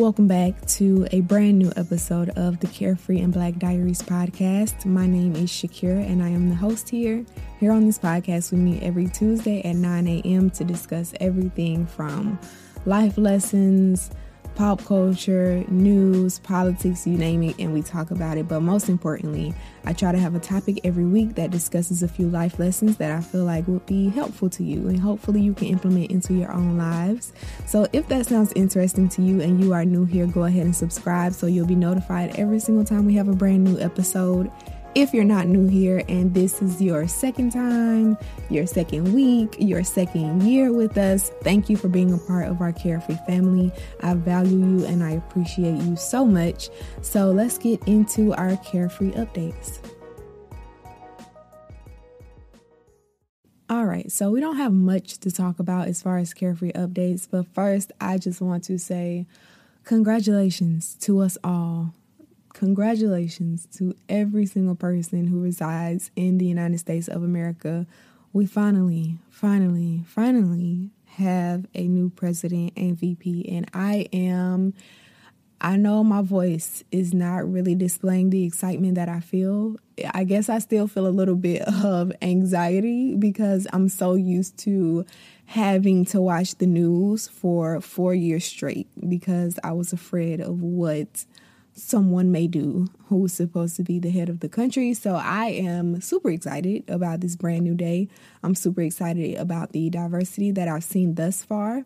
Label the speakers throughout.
Speaker 1: Welcome back to a brand new episode of the Carefree and Black Diaries podcast. My name is Shakira and I am the host here. Here on this podcast, we meet every Tuesday at 9 a.m. to discuss everything from life lessons, pop culture, news, politics, you name it, and we talk about it. But most importantly, I try to have a topic every week that discusses a few life lessons that I feel like would be helpful to you and hopefully you can implement into your own lives. So if that sounds interesting to you and you are new here, go ahead and subscribe so you'll be notified every single time we have a brand new episode. If you're not new here and this is your second time, your second week, your second year with us, thank you for being a part of our Carefree family. I value you and I appreciate you so much. So let's get into our Carefree updates. All right, so we don't have much to talk about as far as Carefree updates, but first, I just want to say congratulations to us all Congratulations to every single person who resides in the United States of America. We finally, finally, finally have a new president and VP, and I am. I know my voice is not really displaying the excitement that I feel. I guess I still feel a little bit of anxiety because I'm so used to having to watch the news for four years straight because I was afraid of what someone may do who's supposed to be the head of the country. So I am super excited about this brand new day. I'm super excited about the diversity that I've seen thus far.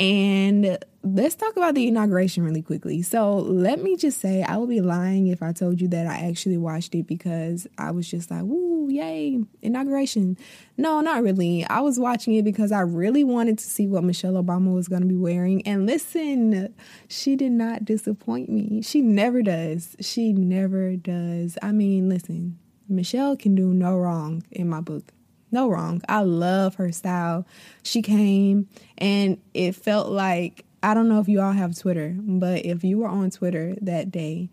Speaker 1: And let's talk about the inauguration really quickly. So, let me just say, I would be lying if I told you that I actually watched it because I was just like, woo, yay, inauguration. No, not really. I was watching it because I really wanted to see what Michelle Obama was going to be wearing. And listen, she did not disappoint me. She never does. She never does. I mean, listen, Michelle can do no wrong in my book no wrong. I love her style. She came and it felt like I don't know if you all have Twitter, but if you were on Twitter that day,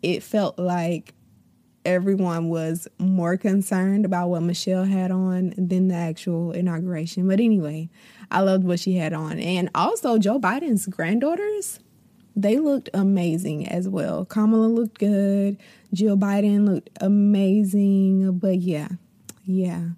Speaker 1: it felt like everyone was more concerned about what Michelle had on than the actual inauguration. But anyway, I loved what she had on. And also Joe Biden's granddaughters, they looked amazing as well. Kamala looked good. Jill Biden looked amazing. But yeah, yeah.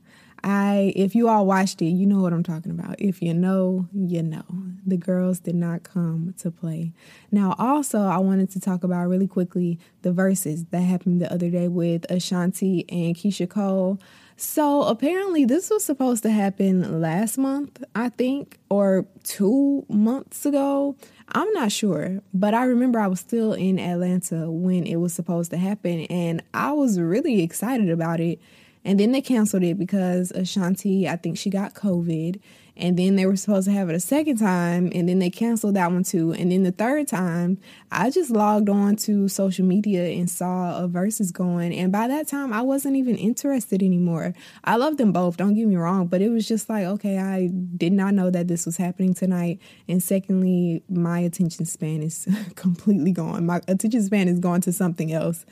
Speaker 1: I if you all watched it, you know what I'm talking about. If you know, you know. The girls did not come to play. Now, also, I wanted to talk about really quickly the Verzuz that happened the other day with Ashanti and Keyshia Cole. So apparently, this was supposed to happen last month, I think, or two months ago. I'm not sure, but I remember I was still in Atlanta when it was supposed to happen, and I was really excited about it and then they canceled it because Ashanti, I think she got COVID. And then they were supposed to have it a second time. And then they canceled that one too. And then the third time, I just logged on to social media and saw a Verzuz going. And by that time, I wasn't even interested anymore. I love them both, don't get me wrong. But it was just like, okay, I did not know that this was happening tonight. And secondly, my attention span is completely gone. My attention span is gone to something else.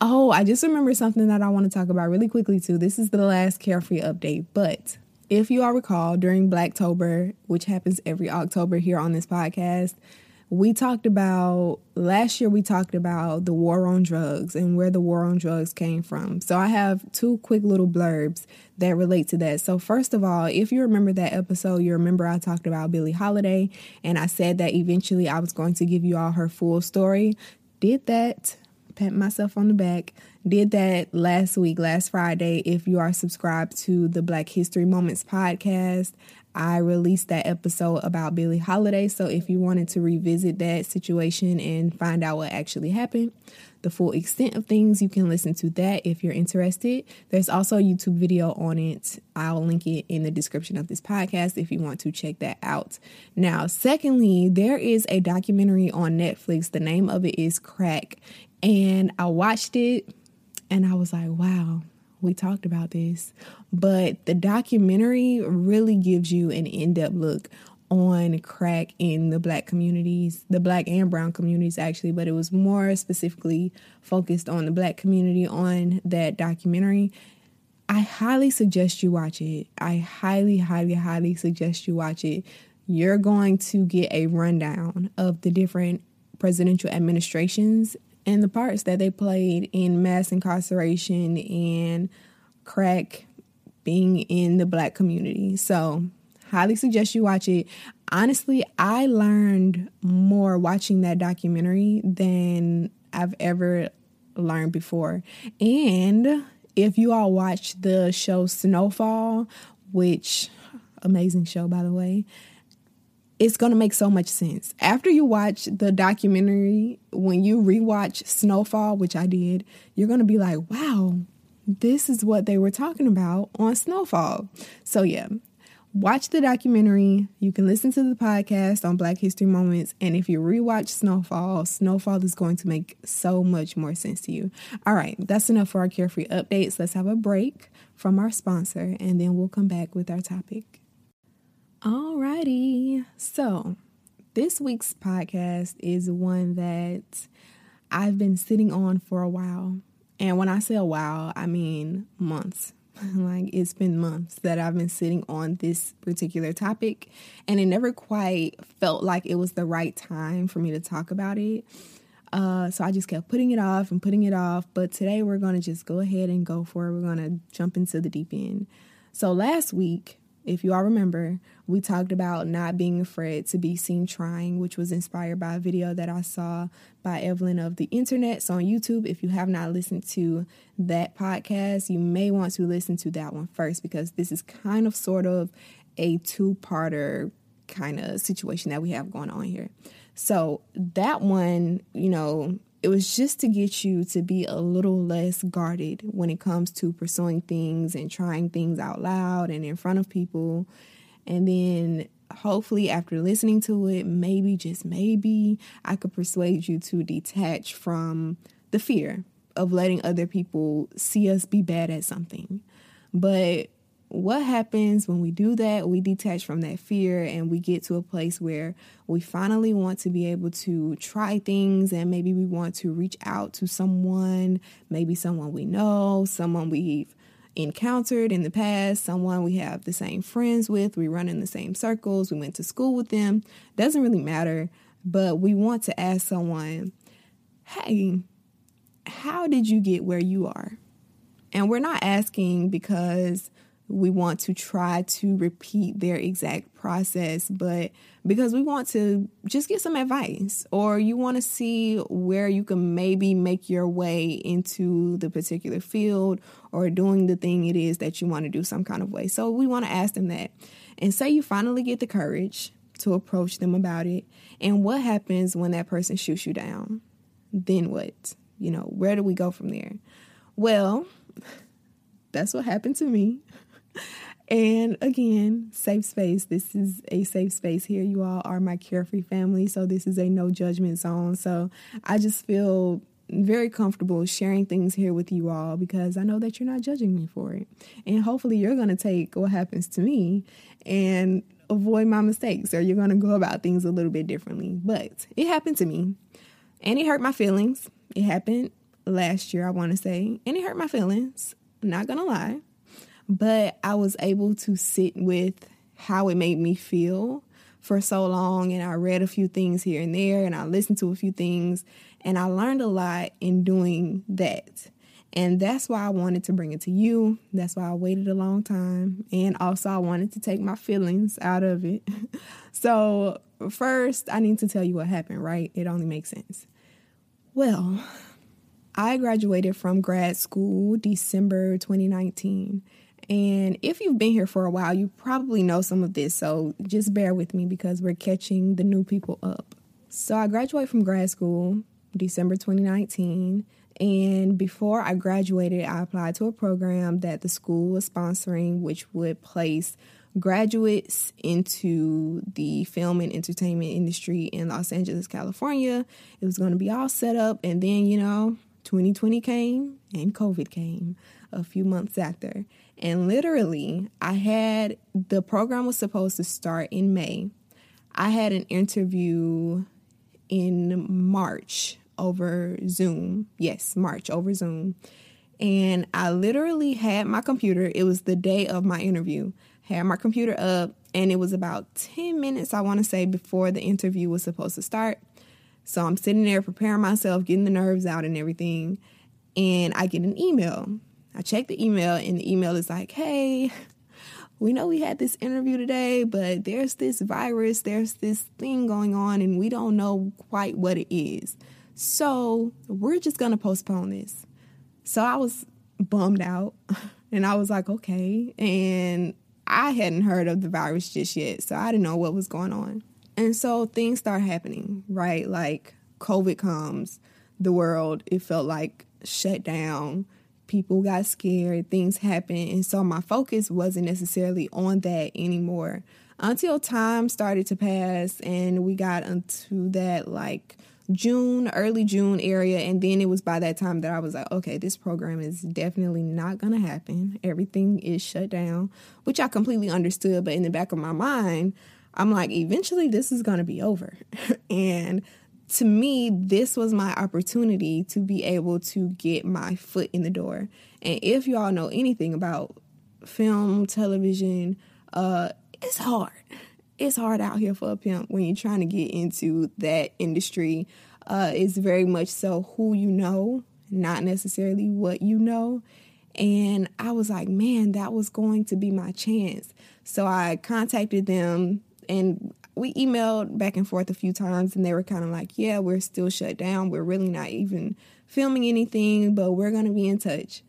Speaker 1: Oh, I just remember something that I want to talk about really quickly too. This is the last carefree update, but if you all recall, during Blacktober, which happens every October here on this podcast, we talked about last year we talked about the war on drugs and where the war on drugs came from. So I have two quick little blurbs that relate to that. So first of all, if you remember that episode, you remember I talked about Billie Holiday and I said that eventually I was going to give you all her full story. Did that pat myself on the back. Did that last week, last Friday. If you are subscribed to the Black History Moments podcast, I released that episode about Billie Holiday. So if you wanted to revisit that situation and find out what actually happened, the full extent of things, you can listen to that if you're interested. There's also a YouTube video on it. I'll link it in the description of this podcast if you want to check that out. Now, secondly, there is a documentary on Netflix. The name of it is Crack. And I watched it and I was like, wow, we talked about this. But the documentary really gives you an in depth look on crack in the black communities, the black and brown communities actually, but it was more specifically focused on the black community on that documentary. I highly suggest you watch it. I highly, highly, highly suggest you watch it. You're going to get a rundown of the different presidential administrations and the parts that they played in mass incarceration and crack being in the black community. So, highly suggest you watch it. Honestly, I learned more watching that documentary than I've ever learned before. And if you all watch the show Snowfall, which amazing show by the way, it's going to make so much sense. After you watch the documentary, when you rewatch Snowfall, which I did, you're going to be like, wow, this is what they were talking about on Snowfall. So, yeah, watch the documentary. You can listen to the podcast on Black History Moments. And if you rewatch Snowfall, Snowfall is going to make so much more sense to you. All right, that's enough for our carefree updates. Let's have a break from our sponsor, and then we'll come back with our topic. Alrighty. So, this week's podcast is one that I've been sitting on for a while. And when I say a while, I mean months. like it's been months that I've been sitting on this particular topic, and it never quite felt like it was the right time for me to talk about it. Uh, so I just kept putting it off and putting it off. But today we're going to just go ahead and go for it. We're going to jump into the deep end. So last week, if you all remember, we talked about not being afraid to be seen trying, which was inspired by a video that I saw by Evelyn of the Internet. So on YouTube, if you have not listened to that podcast, you may want to listen to that one first because this is kind of sort of a two parter kind of situation that we have going on here. So that one, you know, it was just to get you to be a little less guarded when it comes to pursuing things and trying things out loud and in front of people. And then hopefully, after listening to it, maybe, just maybe, I could persuade you to detach from the fear of letting other people see us be bad at something. But what happens when we do that? We detach from that fear and we get to a place where we finally want to be able to try things and maybe we want to reach out to someone, maybe someone we know, someone we've encountered in the past, someone we have the same friends with, we run in the same circles, we went to school with them. Doesn't really matter, but we want to ask someone, hey, how did you get where you are? And we're not asking because we want to try to repeat their exact process, but because we want to just get some advice or you want to see where you can maybe make your way into the particular field or doing the thing it is that you want to do some kind of way. So we want to ask them that. And say you finally get the courage to approach them about it. And what happens when that person shoots you down? Then what? You know, where do we go from there? Well, that's what happened to me. And again, safe space. This is a safe space here. You all are my carefree family, so this is a no judgment zone. So I just feel very comfortable sharing things here with you all because I know that you're not judging me for it. And hopefully, you're going to take what happens to me and avoid my mistakes, or you're going to go about things a little bit differently. But it happened to me, and it hurt my feelings. It happened last year, I want to say, and it hurt my feelings. Not going to lie but I was able to sit with how it made me feel for so long and I read a few things here and there and I listened to a few things and I learned a lot in doing that. And that's why I wanted to bring it to you. That's why I waited a long time. And also, I wanted to take my feelings out of it. so, first, I need to tell you what happened, right? It only makes sense. Well, I graduated from grad school December 2019. And if you've been here for a while, you probably know some of this. So just bear with me because we're catching the new people up. So I graduated from grad school December 2019. And before I graduated, I applied to a program that the school was sponsoring, which would place graduates into the film and entertainment industry in Los Angeles, California. It was going to be all set up. And then, you know, 2020 came and COVID came a few months after. And literally, I had the program was supposed to start in May. I had an interview in March over Zoom. Yes, March over Zoom. And I literally had my computer, it was the day of my interview, had my computer up, and it was about 10 minutes, I want to say, before the interview was supposed to start. So I'm sitting there preparing myself, getting the nerves out and everything. And I get an email. I check the email, and the email is like, hey, we know we had this interview today, but there's this virus, there's this thing going on, and we don't know quite what it is. So we're just going to postpone this. So I was bummed out, and I was like, okay. And I hadn't heard of the virus just yet, so I didn't know what was going on. And so things start happening, right? Like COVID comes, the world, it felt like shut down people got scared, things happened. And so my focus wasn't necessarily on that anymore until time started to pass and we got into that like June, early June area. And then it was by that time that I was like, okay, this program is definitely not going to happen. Everything is shut down, which I completely understood. But in the back of my mind, I'm like, eventually this is going to be over. and to me, this was my opportunity to be able to get my foot in the door. And if y'all know anything about film, television, uh, it's hard. It's hard out here for a pimp when you're trying to get into that industry. Uh, it's very much so who you know, not necessarily what you know. And I was like, man, that was going to be my chance. So I contacted them and we emailed back and forth a few times and they were kind of like, yeah, we're still shut down. We're really not even filming anything, but we're going to be in touch.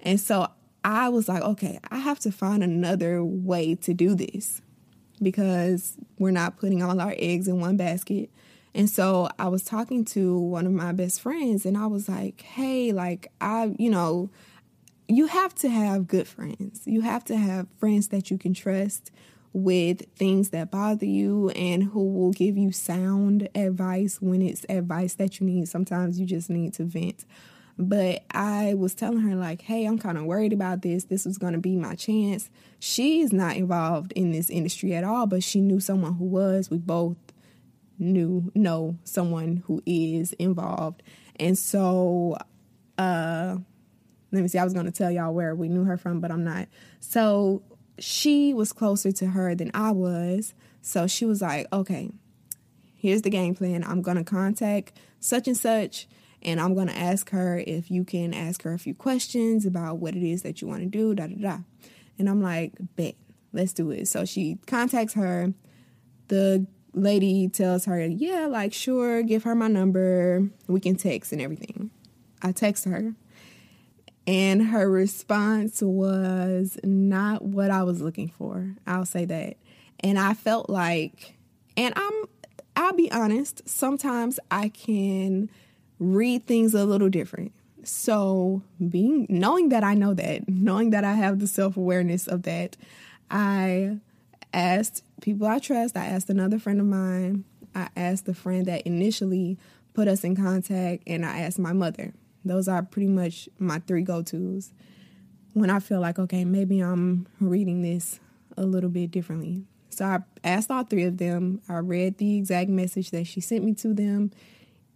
Speaker 1: And so I was like, okay, I have to find another way to do this because we're not putting all our eggs in one basket. And so I was talking to one of my best friends and I was like, hey, like, I, you know, you have to have good friends. You have to have friends that you can trust with things that bother you and who will give you sound advice when it's advice that you need. Sometimes you just need to vent. But I was telling her, like, hey, I'm kind of worried about this. This was going to be my chance. She is not involved in this industry at all, but she knew someone who was. We both knew, know someone who is involved. And so, uh, let me see, I was going to tell y'all where we knew her from, but I'm not. So she was closer to her than I was. So she was like, okay, here's the game plan. I'm going to contact such and such, and I'm going to ask her if you can ask her a few questions about what it is that you want to do, da da da. And I'm like, bet, let's do it. So she contacts her. The lady tells her, yeah, like, sure, give her my number. We can text and everything. I text her. And her response was not what I was looking for. I'll say that. And I felt like, and I'm, I'll be honest, sometimes I can read things a little different. So, being knowing that I know that, knowing that I have the self awareness of that, I asked people I trust. I asked another friend of mine. I asked the friend that initially put us in contact, and I asked my mother. Those are pretty much my three go tos when I feel like, okay, maybe I'm reading this a little bit differently. So I asked all three of them. I read the exact message that she sent me to them,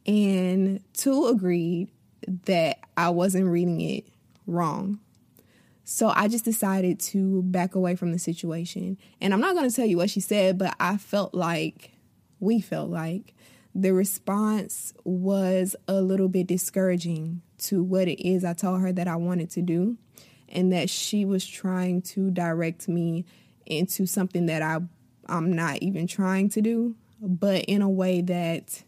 Speaker 1: and two agreed that I wasn't reading it wrong. So I just decided to back away from the situation. And I'm not going to tell you what she said, but I felt like, we felt like, the response was a little bit discouraging to what it is I told her that I wanted to do, and that she was trying to direct me into something that I I'm not even trying to do, but in a way that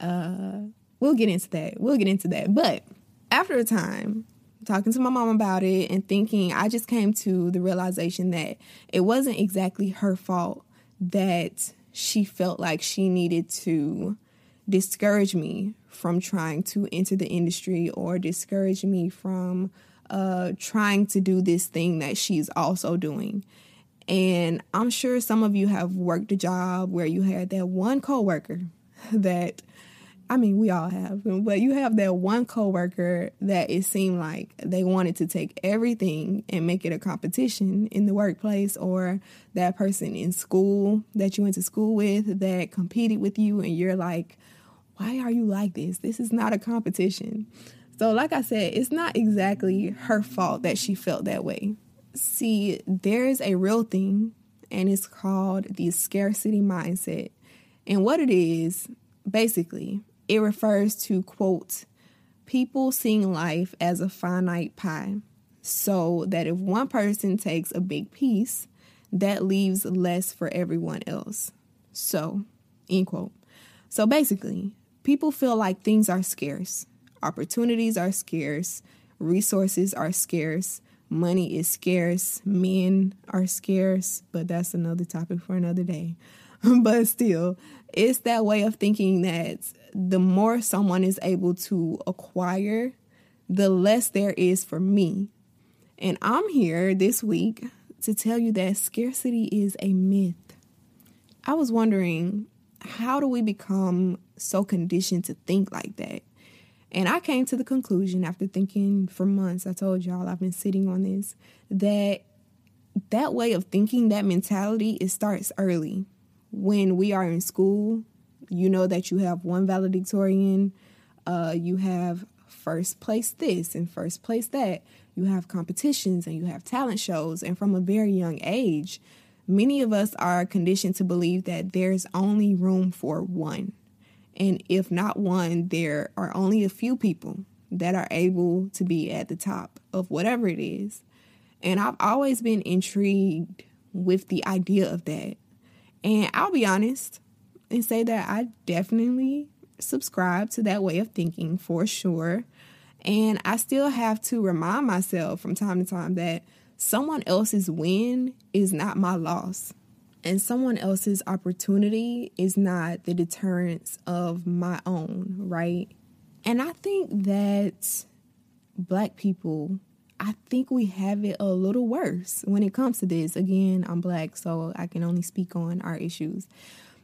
Speaker 1: uh, we'll get into that. We'll get into that. But after a time, talking to my mom about it and thinking, I just came to the realization that it wasn't exactly her fault that she felt like she needed to discourage me from trying to enter the industry or discourage me from uh, trying to do this thing that she's also doing. And I'm sure some of you have worked a job where you had that one coworker that I mean, we all have, but you have that one coworker that it seemed like they wanted to take everything and make it a competition in the workplace, or that person in school that you went to school with that competed with you, and you're like, why are you like this? This is not a competition. So, like I said, it's not exactly her fault that she felt that way. See, there is a real thing, and it's called the scarcity mindset. And what it is, basically, it refers to, quote, people seeing life as a finite pie, so that if one person takes a big piece, that leaves less for everyone else. So, end quote. So basically, people feel like things are scarce, opportunities are scarce, resources are scarce, money is scarce, men are scarce, but that's another topic for another day. but still, it's that way of thinking that the more someone is able to acquire, the less there is for me. And I'm here this week to tell you that scarcity is a myth. I was wondering, how do we become so conditioned to think like that? And I came to the conclusion after thinking for months, I told y'all I've been sitting on this, that that way of thinking, that mentality, it starts early. When we are in school, you know that you have one valedictorian, uh, you have first place this and first place that. You have competitions and you have talent shows. And from a very young age, many of us are conditioned to believe that there's only room for one. And if not one, there are only a few people that are able to be at the top of whatever it is. And I've always been intrigued with the idea of that. And I'll be honest and say that I definitely subscribe to that way of thinking for sure. And I still have to remind myself from time to time that someone else's win is not my loss and someone else's opportunity is not the deterrence of my own, right? And I think that black people, I think we have it a little worse when it comes to this. Again, I'm black, so I can only speak on our issues.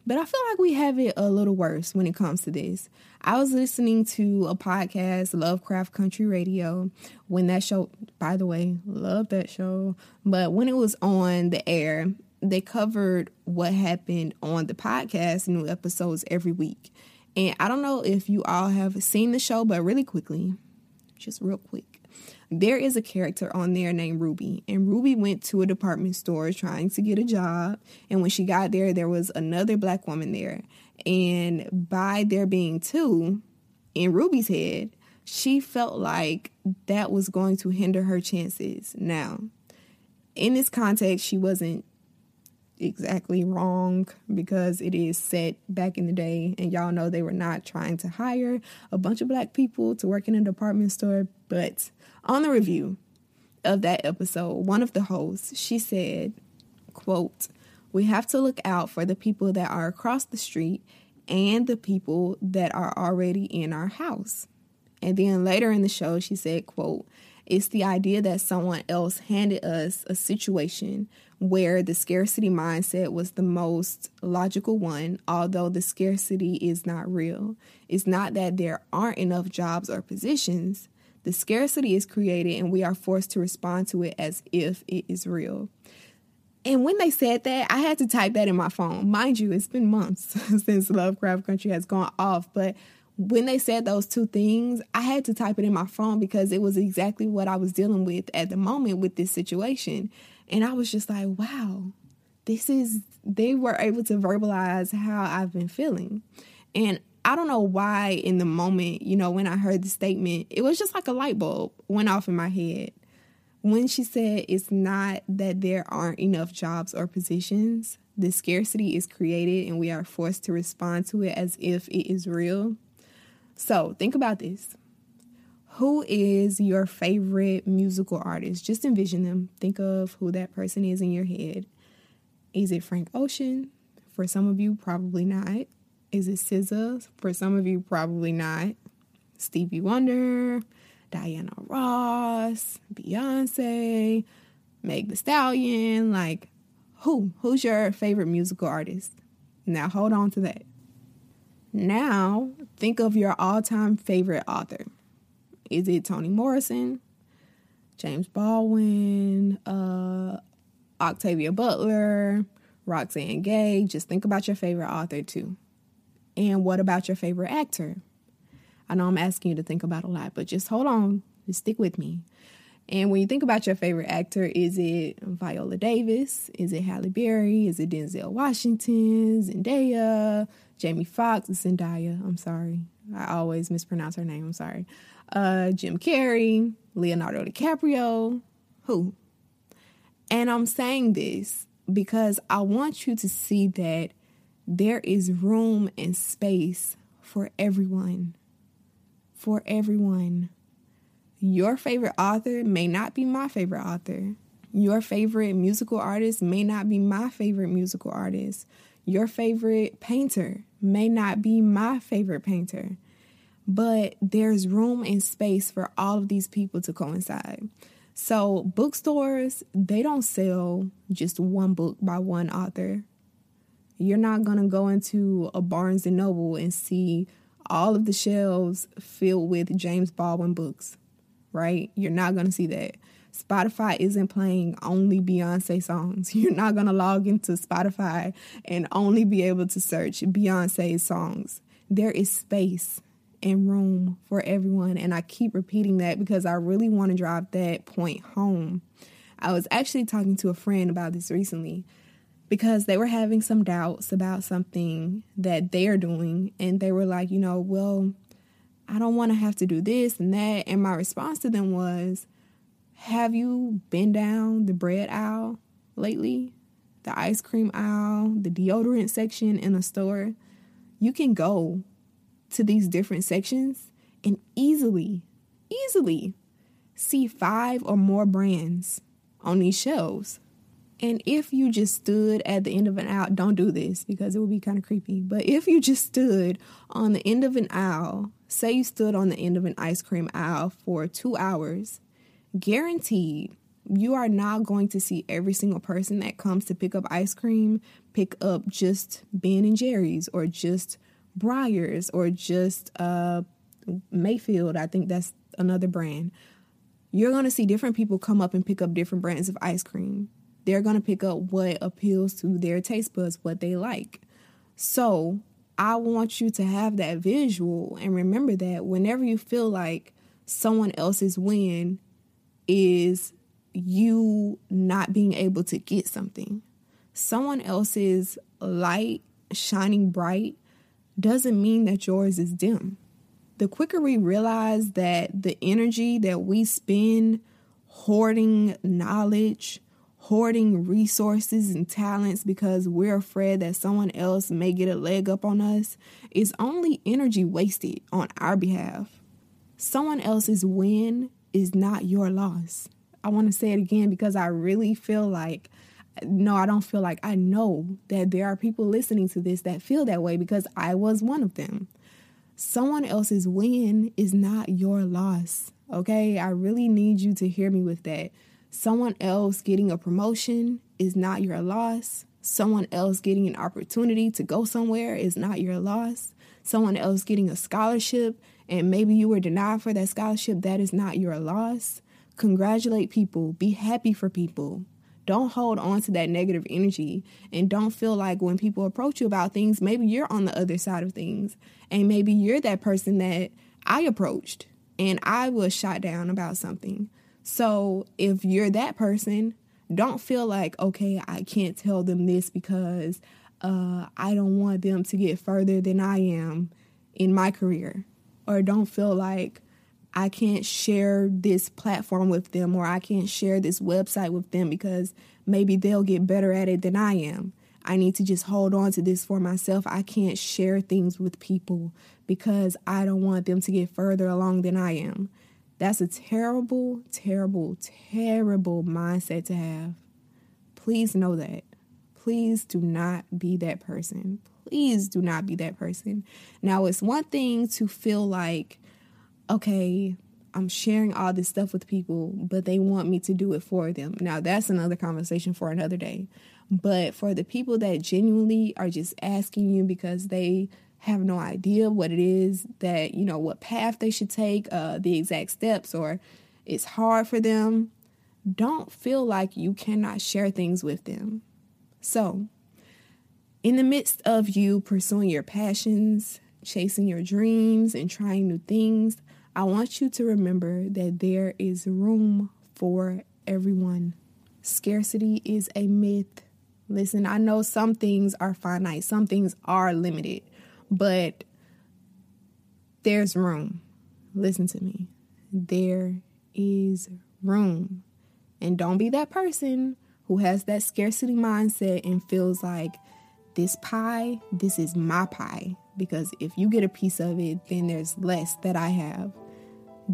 Speaker 1: But I feel like we have it a little worse when it comes to this. I was listening to a podcast, Lovecraft Country Radio, when that show, by the way, love that show. But when it was on the air, they covered what happened on the podcast, new episodes every week. And I don't know if you all have seen the show, but really quickly, just real quick, there is a character on there named Ruby. And Ruby went to a department store trying to get a job. And when she got there, there was another black woman there. And by there being two, in Ruby's head, she felt like that was going to hinder her chances. Now, in this context, she wasn't exactly wrong because it is set back in the day and y'all know they were not trying to hire a bunch of black people to work in a department store. But on the review of that episode one of the hosts she said quote we have to look out for the people that are across the street and the people that are already in our house. And then later in the show she said quote it's the idea that someone else handed us a situation where the scarcity mindset was the most logical one, although the scarcity is not real. It's not that there aren't enough jobs or positions. The scarcity is created and we are forced to respond to it as if it is real. And when they said that, I had to type that in my phone. Mind you, it's been months since Lovecraft Country has gone off, but when they said those two things, I had to type it in my phone because it was exactly what I was dealing with at the moment with this situation. And I was just like, wow, this is, they were able to verbalize how I've been feeling. And I don't know why in the moment, you know, when I heard the statement, it was just like a light bulb went off in my head. When she said it's not that there aren't enough jobs or positions, the scarcity is created and we are forced to respond to it as if it is real. So think about this. Who is your favorite musical artist? Just envision them. Think of who that person is in your head. Is it Frank Ocean? For some of you, probably not. Is it SZA? For some of you, probably not. Stevie Wonder, Diana Ross, Beyonce, Meg The Stallion. Like, who? Who's your favorite musical artist? Now, hold on to that. Now, think of your all time favorite author. Is it Toni Morrison, James Baldwin, uh, Octavia Butler, Roxane Gay? Just think about your favorite author too. And what about your favorite actor? I know I'm asking you to think about a lot, but just hold on, just stick with me. And when you think about your favorite actor, is it Viola Davis? Is it Halle Berry? Is it Denzel Washington? Zendaya? Jamie Foxx, Zendaya. I'm sorry. I always mispronounce her name. I'm sorry. Uh, Jim Carrey, Leonardo DiCaprio. Who? And I'm saying this because I want you to see that there is room and space for everyone. For everyone. Your favorite author may not be my favorite author. Your favorite musical artist may not be my favorite musical artist. Your favorite painter may not be my favorite painter. But there's room and space for all of these people to coincide. So, bookstores, they don't sell just one book by one author. You're not going to go into a Barnes and Noble and see all of the shelves filled with James Baldwin books, right? You're not going to see that. Spotify isn't playing only Beyonce songs. You're not going to log into Spotify and only be able to search Beyonce's songs. There is space and room for everyone. And I keep repeating that because I really want to drive that point home. I was actually talking to a friend about this recently because they were having some doubts about something that they're doing. And they were like, you know, well, I don't want to have to do this and that. And my response to them was, have you been down the bread aisle lately? The ice cream aisle, the deodorant section in a store? You can go to these different sections and easily, easily see five or more brands on these shelves. And if you just stood at the end of an aisle, don't do this because it would be kind of creepy. But if you just stood on the end of an aisle, say you stood on the end of an ice cream aisle for two hours, guaranteed you are not going to see every single person that comes to pick up ice cream pick up just Ben and Jerry's or just Breyers or just uh, Mayfield. I think that's another brand. You're going to see different people come up and pick up different brands of ice cream. They're going to pick up what appeals to their taste buds, what they like. So, I want you to have that visual and remember that whenever you feel like someone else's win is you not being able to get something, someone else's light shining bright doesn't mean that yours is dim. The quicker we realize that the energy that we spend hoarding knowledge, hoarding resources and talents because we're afraid that someone else may get a leg up on us is only energy wasted on our behalf. Someone else's win is not your loss. I want to say it again because I really feel like no, I don't feel like I know that there are people listening to this that feel that way because I was one of them. Someone else's win is not your loss. Okay, I really need you to hear me with that. Someone else getting a promotion is not your loss. Someone else getting an opportunity to go somewhere is not your loss. Someone else getting a scholarship and maybe you were denied for that scholarship, that is not your loss. Congratulate people, be happy for people. Don't hold on to that negative energy and don't feel like when people approach you about things, maybe you're on the other side of things. And maybe you're that person that I approached and I was shot down about something. So if you're that person, don't feel like, okay, I can't tell them this because uh, I don't want them to get further than I am in my career. Or don't feel like, I can't share this platform with them or I can't share this website with them because maybe they'll get better at it than I am. I need to just hold on to this for myself. I can't share things with people because I don't want them to get further along than I am. That's a terrible, terrible, terrible mindset to have. Please know that. Please do not be that person. Please do not be that person. Now, it's one thing to feel like okay, I'm sharing all this stuff with people, but they want me to do it for them. Now, that's another conversation for another day. But for the people that genuinely are just asking you because they have no idea what it is that, you know, what path they should take, uh, the exact steps, or it's hard for them, don't feel like you cannot share things with them. So, in the midst of you pursuing your passions, chasing your dreams, and trying new things, I want you to remember that there is room for everyone. Scarcity is a myth. Listen, I know some things are finite, some things are limited, But there's room. Listen to me. There is room. And don't be that person who has that scarcity mindset and feels like this pie, this is my pie. Because if you get a piece of it, then there's less that I have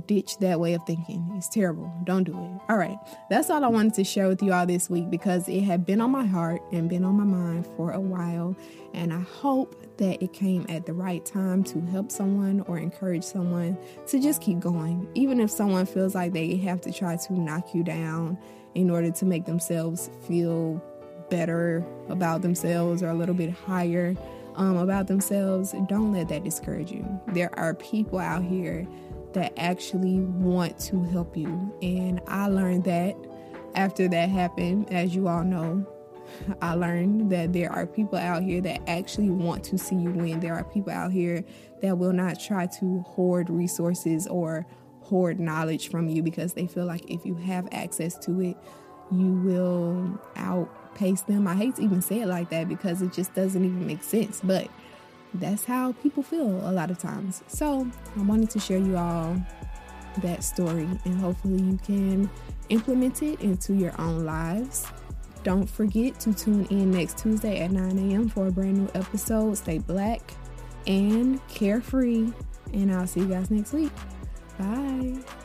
Speaker 1: ditch that way of thinking. It's terrible. Don't do it. All right. That's all I wanted to share with you all this week because it had been on my heart and been on my mind for a while. And I hope that it came at the right time to help someone or encourage someone to just keep going. Even if someone feels like they have to try to knock you down in order to make themselves feel better about themselves or a little bit higher um, about themselves, don't let that discourage you. There are people out here that actually want to help you. And I learned that after that happened, as you all know, I learned that there are people out here that actually want to see you win. There are people out here that will not try to hoard resources or hoard knowledge from you because they feel like if you have access to it, you will outpace them. I hate to even say it like that because it just doesn't even make sense. But that's how people feel a lot of times. So I wanted to share you all that story and hopefully you can implement it into your own lives. Don't forget to tune in next Tuesday at 9 a.m. for a brand new episode. Stay black and carefree. And I'll see you guys next week. Bye.